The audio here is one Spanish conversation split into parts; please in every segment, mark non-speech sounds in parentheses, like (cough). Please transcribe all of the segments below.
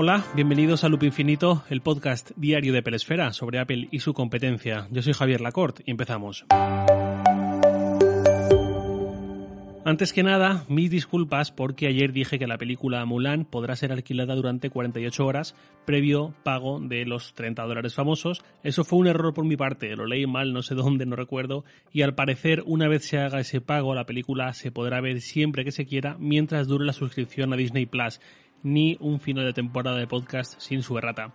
Hola, bienvenidos a Loop Infinito, el podcast diario de Pelesfera sobre Apple y su competencia. Yo soy Javier Lacorte y empezamos. Antes que nada, mis disculpas porque ayer dije que la película Mulan podrá ser alquilada durante 48 horas previo pago de los 30 dólares famosos. Eso fue un error por mi parte, lo leí mal, no sé dónde, no recuerdo, y al parecer una vez se haga ese pago la película se podrá ver siempre que se quiera mientras dure la suscripción a Disney Plus, ni un final de temporada de podcast sin su errata.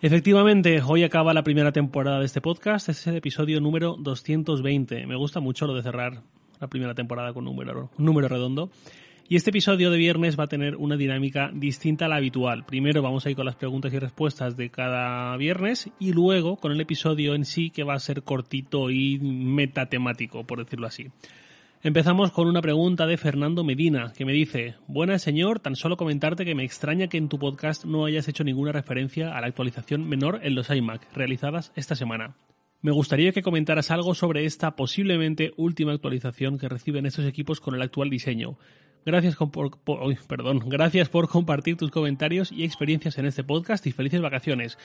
Efectivamente, hoy acaba la primera temporada de este podcast, este es el episodio número 220. Me gusta mucho lo de cerrar la primera temporada con un número, un número redondo. Y este episodio de viernes va a tener una dinámica distinta a la habitual. Primero vamos a ir con las preguntas y respuestas de cada viernes y luego con el episodio en sí que va a ser cortito y metatemático, por decirlo así. Empezamos con una pregunta de Fernando Medina, que me dice, Buenas señor, tan solo comentarte que me extraña que en tu podcast no hayas hecho ninguna referencia a la actualización menor en los iMac realizadas esta semana. Me gustaría que comentaras algo sobre esta posiblemente última actualización que reciben estos equipos con el actual diseño. Gracias por, perdón, gracias por compartir tus comentarios y experiencias en este podcast y felices vacaciones.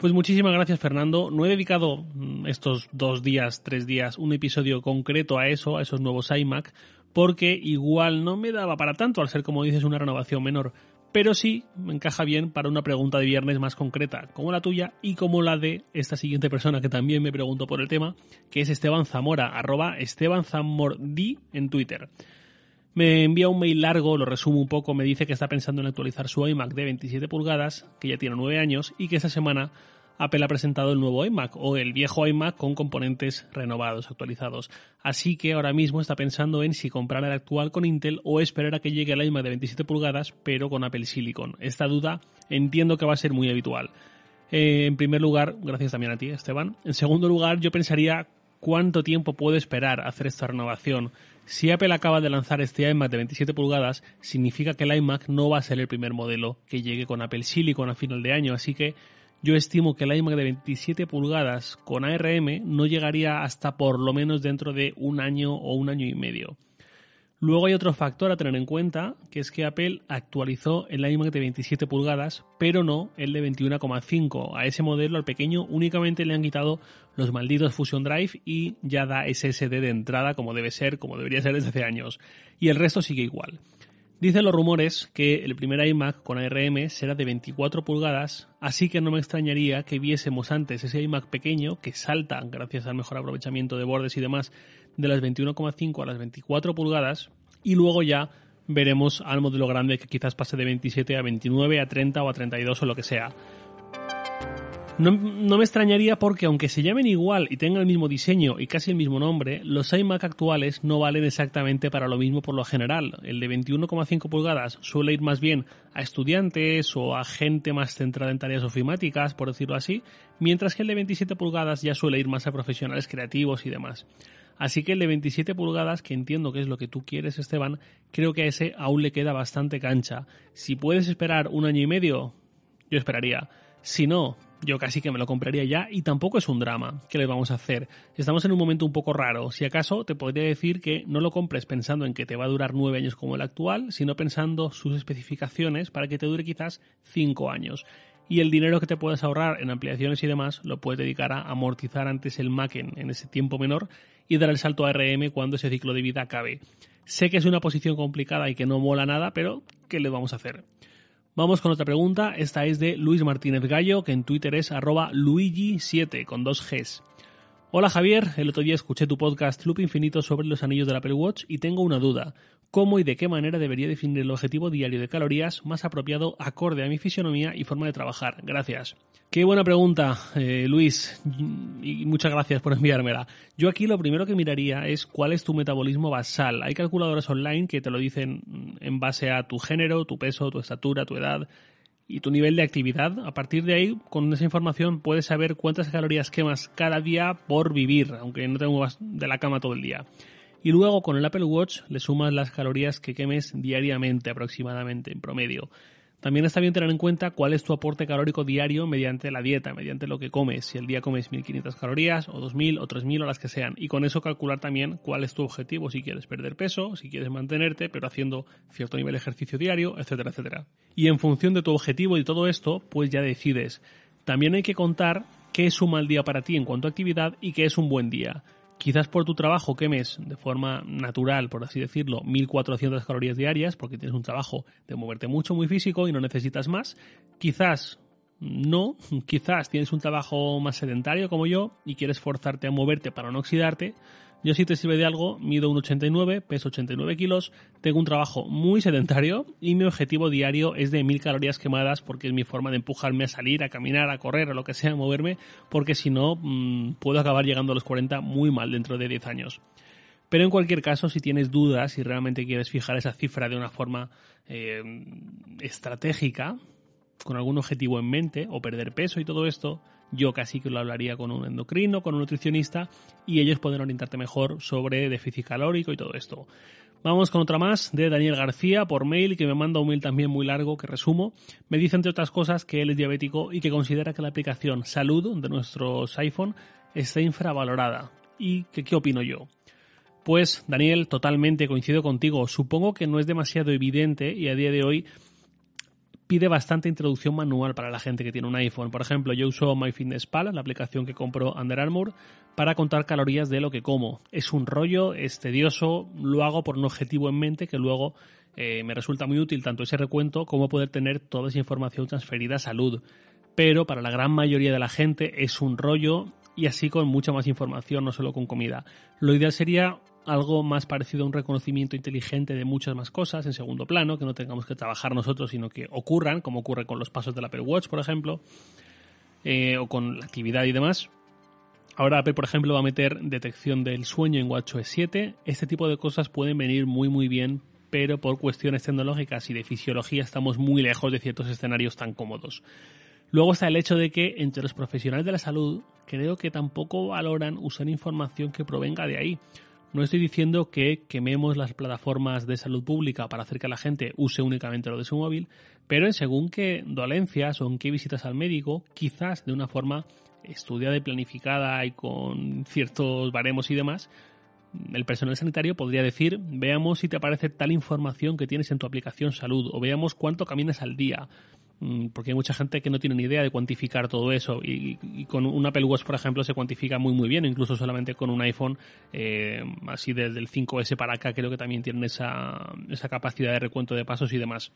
Pues muchísimas gracias Fernando. No he dedicado mm, estos dos días, tres días, un episodio concreto a eso, a esos nuevos iMac, porque igual no me daba para tanto al ser como dices una renovación menor pero sí me encaja bien para una pregunta de viernes más concreta, como la tuya y como la de esta siguiente persona que también me preguntó por el tema, que es Esteban Zamora, arroba Esteban Zamordi en Twitter. Me envía un mail largo, lo resumo un poco, me dice que está pensando en actualizar su iMac de 27 pulgadas, que ya tiene 9 años, y que esta semana Apple ha presentado el nuevo iMac o el viejo iMac con componentes renovados, actualizados. Así que ahora mismo está pensando en si comprar el actual con Intel o esperar a que llegue el iMac de 27 pulgadas pero con Apple Silicon. Esta duda entiendo que va a ser muy habitual. Eh, en primer lugar, gracias también a ti, Esteban. En segundo lugar, yo pensaría cuánto tiempo puedo esperar hacer esta renovación. Si Apple acaba de lanzar este iMac de 27 pulgadas, significa que el iMac no va a ser el primer modelo que llegue con Apple Silicon a final de año, así que yo estimo que el iMac de 27 pulgadas con ARM no llegaría hasta por lo menos dentro de un año o un año y medio. Luego hay otro factor a tener en cuenta, que es que Apple actualizó el iMac de 27 pulgadas, pero no el de 21,5. A ese modelo, al pequeño, únicamente le han quitado los malditos Fusion Drive y ya da SSD de entrada como debe ser, como debería ser desde hace años. Y el resto sigue igual. Dicen los rumores que el primer iMac con ARM será de 24 pulgadas, así que no me extrañaría que viésemos antes ese iMac pequeño que salta, gracias al mejor aprovechamiento de bordes y demás, de las 21,5 a las 24 pulgadas, y luego ya veremos al modelo grande que quizás pase de 27 a 29, a 30 o a 32 o lo que sea. No, me extrañaría porque aunque se llamen igual y tengan el mismo diseño y casi el mismo nombre, los iMac actuales no valen exactamente para lo mismo por lo general. El de 21,5 pulgadas suele ir más bien a estudiantes o a gente más centrada en tareas ofimáticas, por decirlo así, mientras que el de 27 pulgadas ya suele ir más a profesionales creativos y demás. Así que el de 27 pulgadas, que entiendo que es lo que tú quieres, Esteban, creo que a ese aún le queda bastante cancha. Si puedes esperar un año y medio, yo esperaría. Si no, yo casi que me lo compraría ya y tampoco es un drama. ¿Qué le vamos a hacer? Estamos en un momento un poco raro. Si acaso te podría decir que no lo compres pensando en que te va a durar nueve años como el actual, sino pensando sus especificaciones para que te dure quizás cinco años. Y el dinero que te puedas ahorrar en ampliaciones y demás lo puedes dedicar a amortizar antes el Mac en, en ese tiempo menor y dar el salto a RM cuando ese ciclo de vida acabe. Sé que es una posición complicada y que no mola nada, pero ¿qué le vamos a hacer? Vamos con otra pregunta. Esta es de Luis Martínez Gallo, que en Twitter es arroba Luigi7 con dos Gs. Hola Javier, el otro día escuché tu podcast Loop Infinito sobre los anillos del Apple Watch y tengo una duda. ¿Cómo y de qué manera debería definir el objetivo diario de calorías más apropiado acorde a mi fisionomía y forma de trabajar? Gracias. Qué buena pregunta, eh, Luis, y muchas gracias por enviármela. Yo aquí lo primero que miraría es cuál es tu metabolismo basal. Hay calculadoras online que te lo dicen en base a tu género, tu peso, tu estatura, tu edad y tu nivel de actividad. A partir de ahí, con esa información puedes saber cuántas calorías quemas cada día por vivir, aunque no te muevas de la cama todo el día. Y luego con el Apple Watch le sumas las calorías que quemes diariamente aproximadamente, en promedio. También está bien tener en cuenta cuál es tu aporte calórico diario mediante la dieta, mediante lo que comes. Si el día comes 1500 calorías, o 2000, o 3000, o las que sean. Y con eso calcular también cuál es tu objetivo. Si quieres perder peso, si quieres mantenerte, pero haciendo cierto nivel de ejercicio diario, etcétera, etcétera. Y en función de tu objetivo y todo esto, pues ya decides. También hay que contar qué es un mal día para ti en cuanto a actividad y qué es un buen día. Quizás por tu trabajo quemes de forma natural, por así decirlo, 1400 calorías diarias, porque tienes un trabajo de moverte mucho, muy físico y no necesitas más. Quizás no, quizás tienes un trabajo más sedentario como yo y quieres forzarte a moverte para no oxidarte, yo si te sirve de algo, mido un 89, peso 89 kilos, tengo un trabajo muy sedentario y mi objetivo diario es de 1000 calorías quemadas porque es mi forma de empujarme a salir, a caminar, a correr, a lo que sea, a moverme, porque si no mm, puedo acabar llegando a los 40 muy mal dentro de 10 años. Pero en cualquier caso, si tienes dudas y realmente quieres fijar esa cifra de una forma eh, estratégica, con algún objetivo en mente, o perder peso y todo esto, yo casi que lo hablaría con un endocrino, con un nutricionista, y ellos pueden orientarte mejor sobre déficit calórico y todo esto. Vamos con otra más de Daniel García por mail que me manda un mail también muy largo que resumo. Me dice entre otras cosas que él es diabético y que considera que la aplicación Salud de nuestros iPhone está infravalorada. ¿Y que, qué opino yo? Pues Daniel, totalmente coincido contigo. Supongo que no es demasiado evidente y a día de hoy pide bastante introducción manual para la gente que tiene un iPhone. Por ejemplo, yo uso MyFitnessPal, la aplicación que compró Under Armour, para contar calorías de lo que como. Es un rollo, es tedioso, lo hago por un objetivo en mente que luego eh, me resulta muy útil tanto ese recuento como poder tener toda esa información transferida a salud. Pero para la gran mayoría de la gente es un rollo y así con mucha más información, no solo con comida. Lo ideal sería algo más parecido a un reconocimiento inteligente de muchas más cosas en segundo plano, que no tengamos que trabajar nosotros, sino que ocurran, como ocurre con los pasos del Apple Watch, por ejemplo, eh, o con la actividad y demás. Ahora Apple, por ejemplo, va a meter detección del sueño en WatchOS 7. Este tipo de cosas pueden venir muy muy bien, pero por cuestiones tecnológicas y de fisiología estamos muy lejos de ciertos escenarios tan cómodos. Luego está el hecho de que entre los profesionales de la salud creo que tampoco valoran usar información que provenga de ahí. No estoy diciendo que quememos las plataformas de salud pública para hacer que la gente use únicamente lo de su móvil, pero en según qué dolencias o en qué visitas al médico, quizás de una forma estudiada y planificada y con ciertos baremos y demás, el personal sanitario podría decir, veamos si te aparece tal información que tienes en tu aplicación salud o veamos cuánto caminas al día porque hay mucha gente que no tiene ni idea de cuantificar todo eso. Y, con un Apple Watch por ejemplo se cuantifica muy muy bien incluso solamente con un iPhone eh, así desde el 5S para acá creo que también tienen esa, esa capacidad de recuento de pasos y demás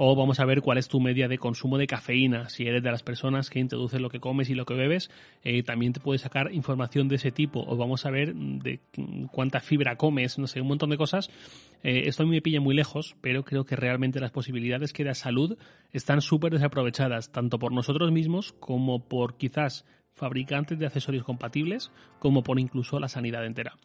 o vamos a ver cuál es tu media de consumo de cafeína. Si eres de las personas que introduces lo que comes y lo que bebes, eh, también te puede sacar información de ese tipo. O vamos a ver de cuánta fibra comes, no sé, un montón de cosas. Eh, esto a mí me pilla muy lejos, pero creo que realmente las posibilidades que da salud están súper desaprovechadas, tanto por nosotros mismos como por quizás fabricantes de accesorios compatibles, como por incluso la sanidad entera.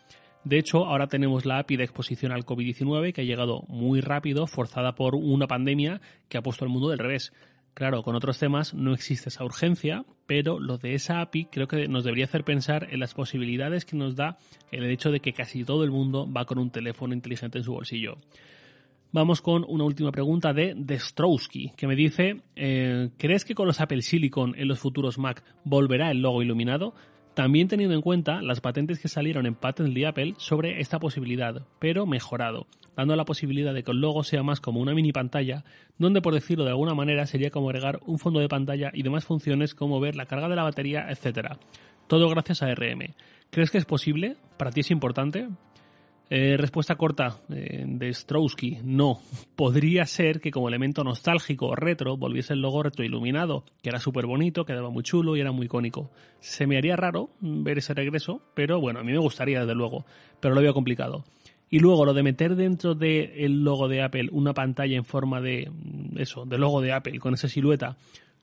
De hecho, ahora tenemos la API de exposición al COVID-19 que ha llegado muy rápido, forzada por una pandemia que ha puesto al mundo del revés. Claro, con otros temas no existe esa urgencia, pero lo de esa API creo que nos debería hacer pensar en las posibilidades que nos da el hecho de que casi todo el mundo va con un teléfono inteligente en su bolsillo. Vamos con una última pregunta de Destrowski, que me dice, eh, ¿crees que con los Apple Silicon en los futuros Mac volverá el logo iluminado? También teniendo en cuenta las patentes que salieron en Patently Apple sobre esta posibilidad, pero mejorado, dando la posibilidad de que el logo sea más como una mini pantalla, donde por decirlo de alguna manera sería como agregar un fondo de pantalla y demás funciones como ver la carga de la batería, etc. Todo gracias a RM. ¿Crees que es posible? ¿Para ti es importante? Eh, respuesta corta eh, de Strowski, no. Podría ser que como elemento nostálgico o retro volviese el logo retroiluminado, que era súper bonito, quedaba muy chulo y era muy icónico. Se me haría raro ver ese regreso, pero bueno, a mí me gustaría desde luego, pero lo veo complicado. Y luego lo de meter dentro del logo de Apple una pantalla en forma de eso, de logo de Apple, con esa silueta,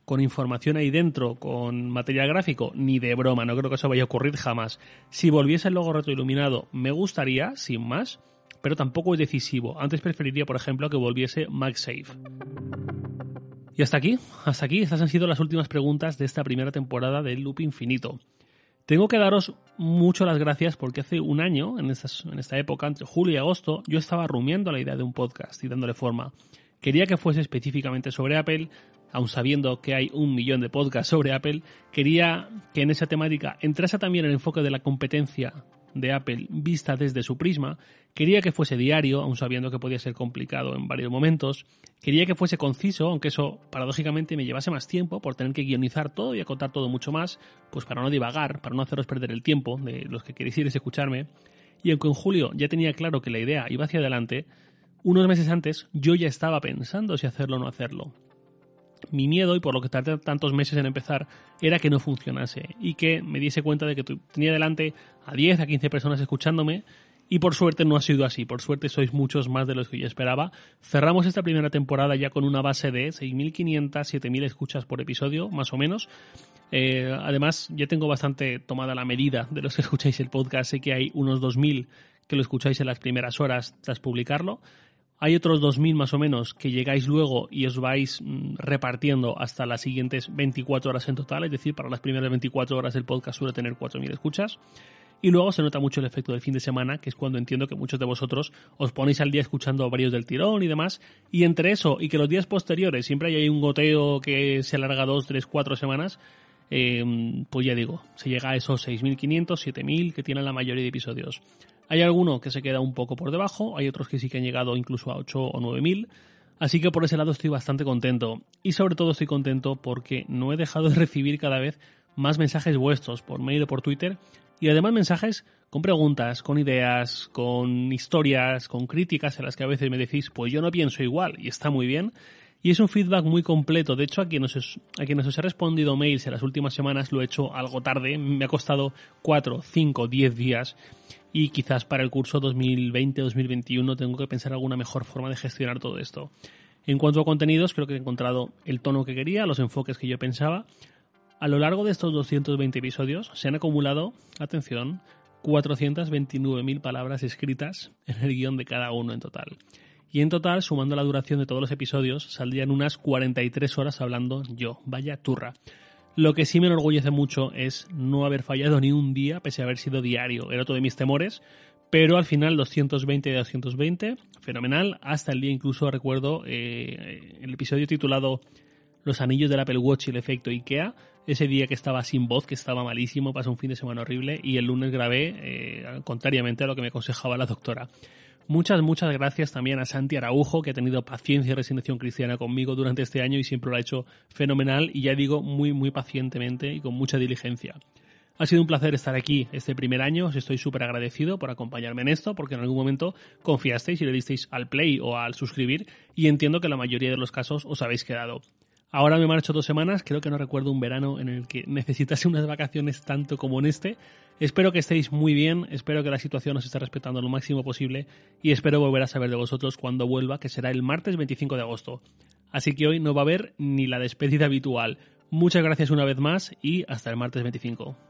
con información ahí dentro, con material gráfico, ni de broma, no creo que eso vaya a ocurrir jamás. Si volviese el logo retroiluminado, me gustaría, sin más, pero tampoco es decisivo. Antes preferiría, por ejemplo, que volviese MagSafe. Y hasta aquí, hasta aquí, estas han sido las últimas preguntas de esta primera temporada del Loop Infinito. Tengo que daros mucho las gracias porque hace un año, en, en esta época, entre julio y agosto, yo estaba rumiando la idea de un podcast y dándole forma Quería que fuese específicamente sobre Apple, aun sabiendo que hay un millón de podcasts sobre Apple, quería que en esa temática entrase también el enfoque de la competencia de Apple vista desde su prisma, quería que fuese diario, aun sabiendo que podía ser complicado en varios momentos, quería que fuese conciso, aunque eso paradójicamente me llevase más tiempo por tener que guionizar todo y acotar todo mucho más, pues para no divagar, para no haceros perder el tiempo de los que queréis ir escucharme, y aunque en julio ya tenía claro que la idea iba hacia adelante, unos meses antes yo ya estaba pensando si hacerlo o no hacerlo mi miedo, y por lo que tardé tantos meses en empezar, era que no funcionase y que me diese cuenta de que tenía delante a 10, a 15 personas escuchándome y por suerte no ha sido así, por suerte sois muchos más de los que yo esperaba. Cerramos esta primera temporada ya con una base de 6.500, 7.000 escuchas por episodio, más o menos. Eh, además, ya tengo bastante tomada la medida de los que (laughs) escucháis el podcast, sé que hay unos 2.000 que lo escucháis en las primeras horas tras publicarlo. Hay otros 2.000 más o menos que llegáis luego y os vais mm, repartiendo hasta las siguientes 24 horas en total, es decir, para las primeras 24 horas el podcast suele tener 4.000 escuchas. Y luego se nota mucho el efecto del fin de semana, que es cuando entiendo que muchos de vosotros os ponéis al día escuchando varios del tirón y demás. Y entre eso y que los días posteriores siempre hay un goteo que se alarga 2, 3, 4 semanas, eh, pues ya digo, se llega a esos 6.500, 7.000 que tienen la mayoría de episodios. Hay alguno que se queda un poco por debajo, hay otros que sí que han llegado incluso a 8 o 9 mil. Así que por ese lado estoy bastante contento. Y sobre todo estoy contento porque no he dejado de recibir cada vez más mensajes vuestros por mail o por Twitter. Y además mensajes con preguntas, con ideas, con historias, con críticas en las que a veces me decís, pues yo no pienso igual y está muy bien. Y es un feedback muy completo. De hecho, a quienes os, a he respondido mails en las últimas semanas lo he hecho algo tarde. Me ha costado 4, 5, 10 días. Y quizás para el curso 2020-2021 tengo que pensar alguna mejor forma de gestionar todo esto. En cuanto a contenidos, creo que he encontrado el tono que quería, los enfoques que yo pensaba. A lo largo de estos 220 episodios se han acumulado, atención, 429.000 palabras escritas en el guion de cada uno en total y en total, sumando la duración de todos los episodios, saldrían unas 43 horas hablando yo. Vaya turra. Lo que sí me enorgullece mucho es no haber fallado ni un día, pese a haber sido diario. Era otro de mis temores, pero al final 220 de 220, fenomenal. Hasta el día incluso recuerdo eh, el episodio titulado Los anillos del Apple Watch y el efecto IKEA. Ese día que estaba sin voz, que estaba malísimo, pasó un fin de semana horrible y el lunes grabé, eh, contrariamente a lo que me aconsejaba la doctora. Muchas, muchas gracias también a Santi Araujo, que ha tenido paciencia y resignación cristiana conmigo durante este año y siempre lo ha hecho fenomenal y ya digo, muy, muy pacientemente y con mucha diligencia. Ha sido un placer estar aquí este primer año, os estoy súper agradecido por acompañarme en esto, porque en algún momento confiasteis y le disteis al play o al suscribir y entiendo que la mayoría de los casos os habéis quedado. Ahora me marcho dos semanas, creo que no recuerdo un verano en el que necesitase unas vacaciones tanto como en este. Espero que estéis muy bien, espero que la situación os esté respetando lo máximo posible y espero volver a saber de vosotros cuando vuelva, que será el martes 25 de agosto. Así que hoy no va a haber ni la despedida habitual. Muchas gracias una vez más y hasta el martes 25.